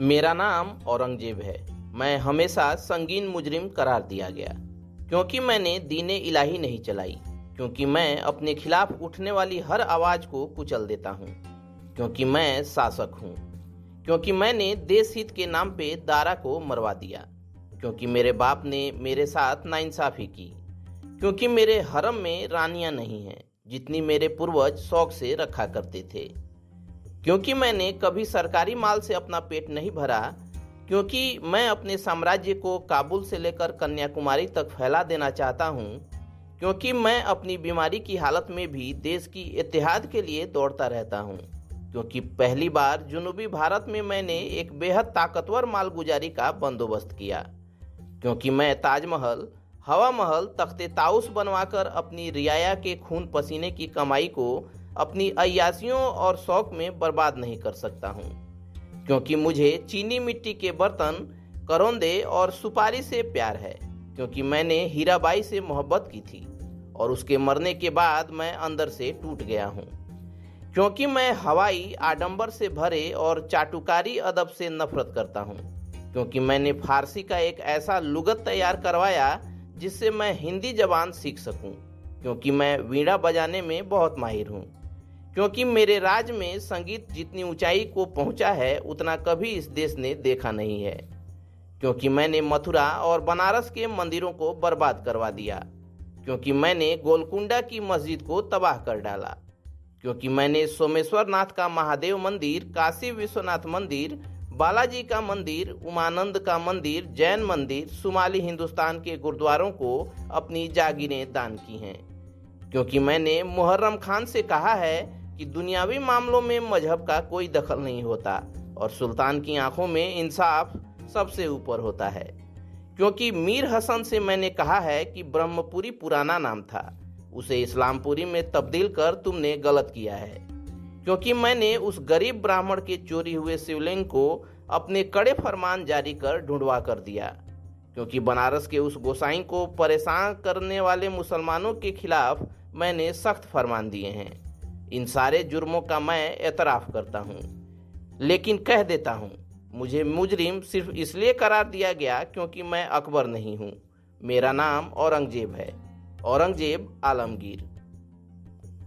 मेरा नाम औरंगज़ेब है। मैं हमेशा संगीन मुजरिम करार दिया गया। क्योंकि मैंने दीने इलाही नहीं चलाई, क्योंकि मैं अपने खिलाफ उठने वाली हर आवाज़ को कुचल देता हूँ, क्योंकि मैं शासक हूँ, क्योंकि मैंने देश हित के नाम पे दारा को मरवा दिया, क्योंकि मेरे बाप ने मेरे साथ नाइंसाफी की, क्योंकि मेरे हरम में रानियाँ नहीं हैं, जितनी मेरे पूर्वज शौक से रखा करते थे। क्योंकि मैंने कभी सरकारी माल से अपना पेट नहीं भरा, क्योंकि मैं अपने साम्राज्य को काबुल से लेकर कन्याकुमारी तक फैला देना चाहता हूँ, क्योंकि मैं अपनी बीमारी की हालत में भी देश की इतिहाद के लिए दौड़ता रहता हूँ। क्योंकि पहली बार जुनूबी भारत में मैंने एक बेहद ताकतवर मालगुजारी का बंदोबस्त किया, क्योंकि मैं ताजमहल हवा महल तख्ते ताउस बनवाकर अपनी रियाया के खून पसीने की कमाई को अपनी अयासियों और शौक में बर्बाद नहीं कर सकता हूँ। क्योंकि मुझे चीनी मिट्टी के बर्तन, करौंदे और सुपारी से प्यार है, क्योंकि मैंने हीराबाई से मोहब्बत की थी और उसके मरने के बाद मैं अंदर से टूट गया हूँ। क्योंकि मैं हवाई आडंबर से भरे और चाटुकारी अदब से नफरत करता हूँ, क्योंकि मैंने फारसी का एक ऐसा लुगत तैयार करवाया जिससे मैं हिंदी जबान सीख सकूँ, क्योंकि मैं वीणा बजाने में बहुत माहिर हूँ। क्योंकि मेरे राज में संगीत जितनी ऊंचाई को पहुँचा है, उतना कभी इस देश ने देखा नहीं है। क्योंकि मैंने मथुरा और बनारस के मंदिरों को बर्बाद करवा दिया। क्योंकि मैंने गोलकुंडा की मस्जिद को तबाह कर डाला। क्योंकि मैंने सोमेश्वर नाथ का महादेव मंदिर, काशी विश्वनाथ मंदिर, बालाजी का मंदिर, उमानंद का मंदिर, जैन मंदिर, सुमाली हिंदुस्तान के गुरुद्वारों को अपनी जागीरें दान की हैं। क्योंकि मैंने मुहर्रम खान से कहा है कि दुनियावी मामलों में मज़हब का कोई दखल नहीं होता और सुल्तान की आँखों में इंसाफ सबसे ऊपर होता है। क्योंकि मीर हसन से मैंने कहा है कि ब्रह्मपुरी पुराना नाम था। उसे इस्लामपुरी में तब्दील कर तुमने गलत किया है। क्योंकि मैंने उस गरीब ब्राह्मण के चोरी हुए शिवलिंग को अपने कड़े फरमान जारी कर ढूंढवा कर दिया। क्योंकि बनारस के उस गोसाई को परेशान करने वाले मुसलमानों के खिलाफ मैंने सख्त फरमान दिए हैं। इन सारे जुर्मों का मैं एतराफ़ करता हूँ। लेकिन कह देता हूँ, मुझे मुजरिम सिर्फ़ इसलिए करार दिया गया क्योंकि मैं अकबर नहीं हूँ। मेरा नाम औरंगज़ेब है। औरंगज़ेब आलमगीर।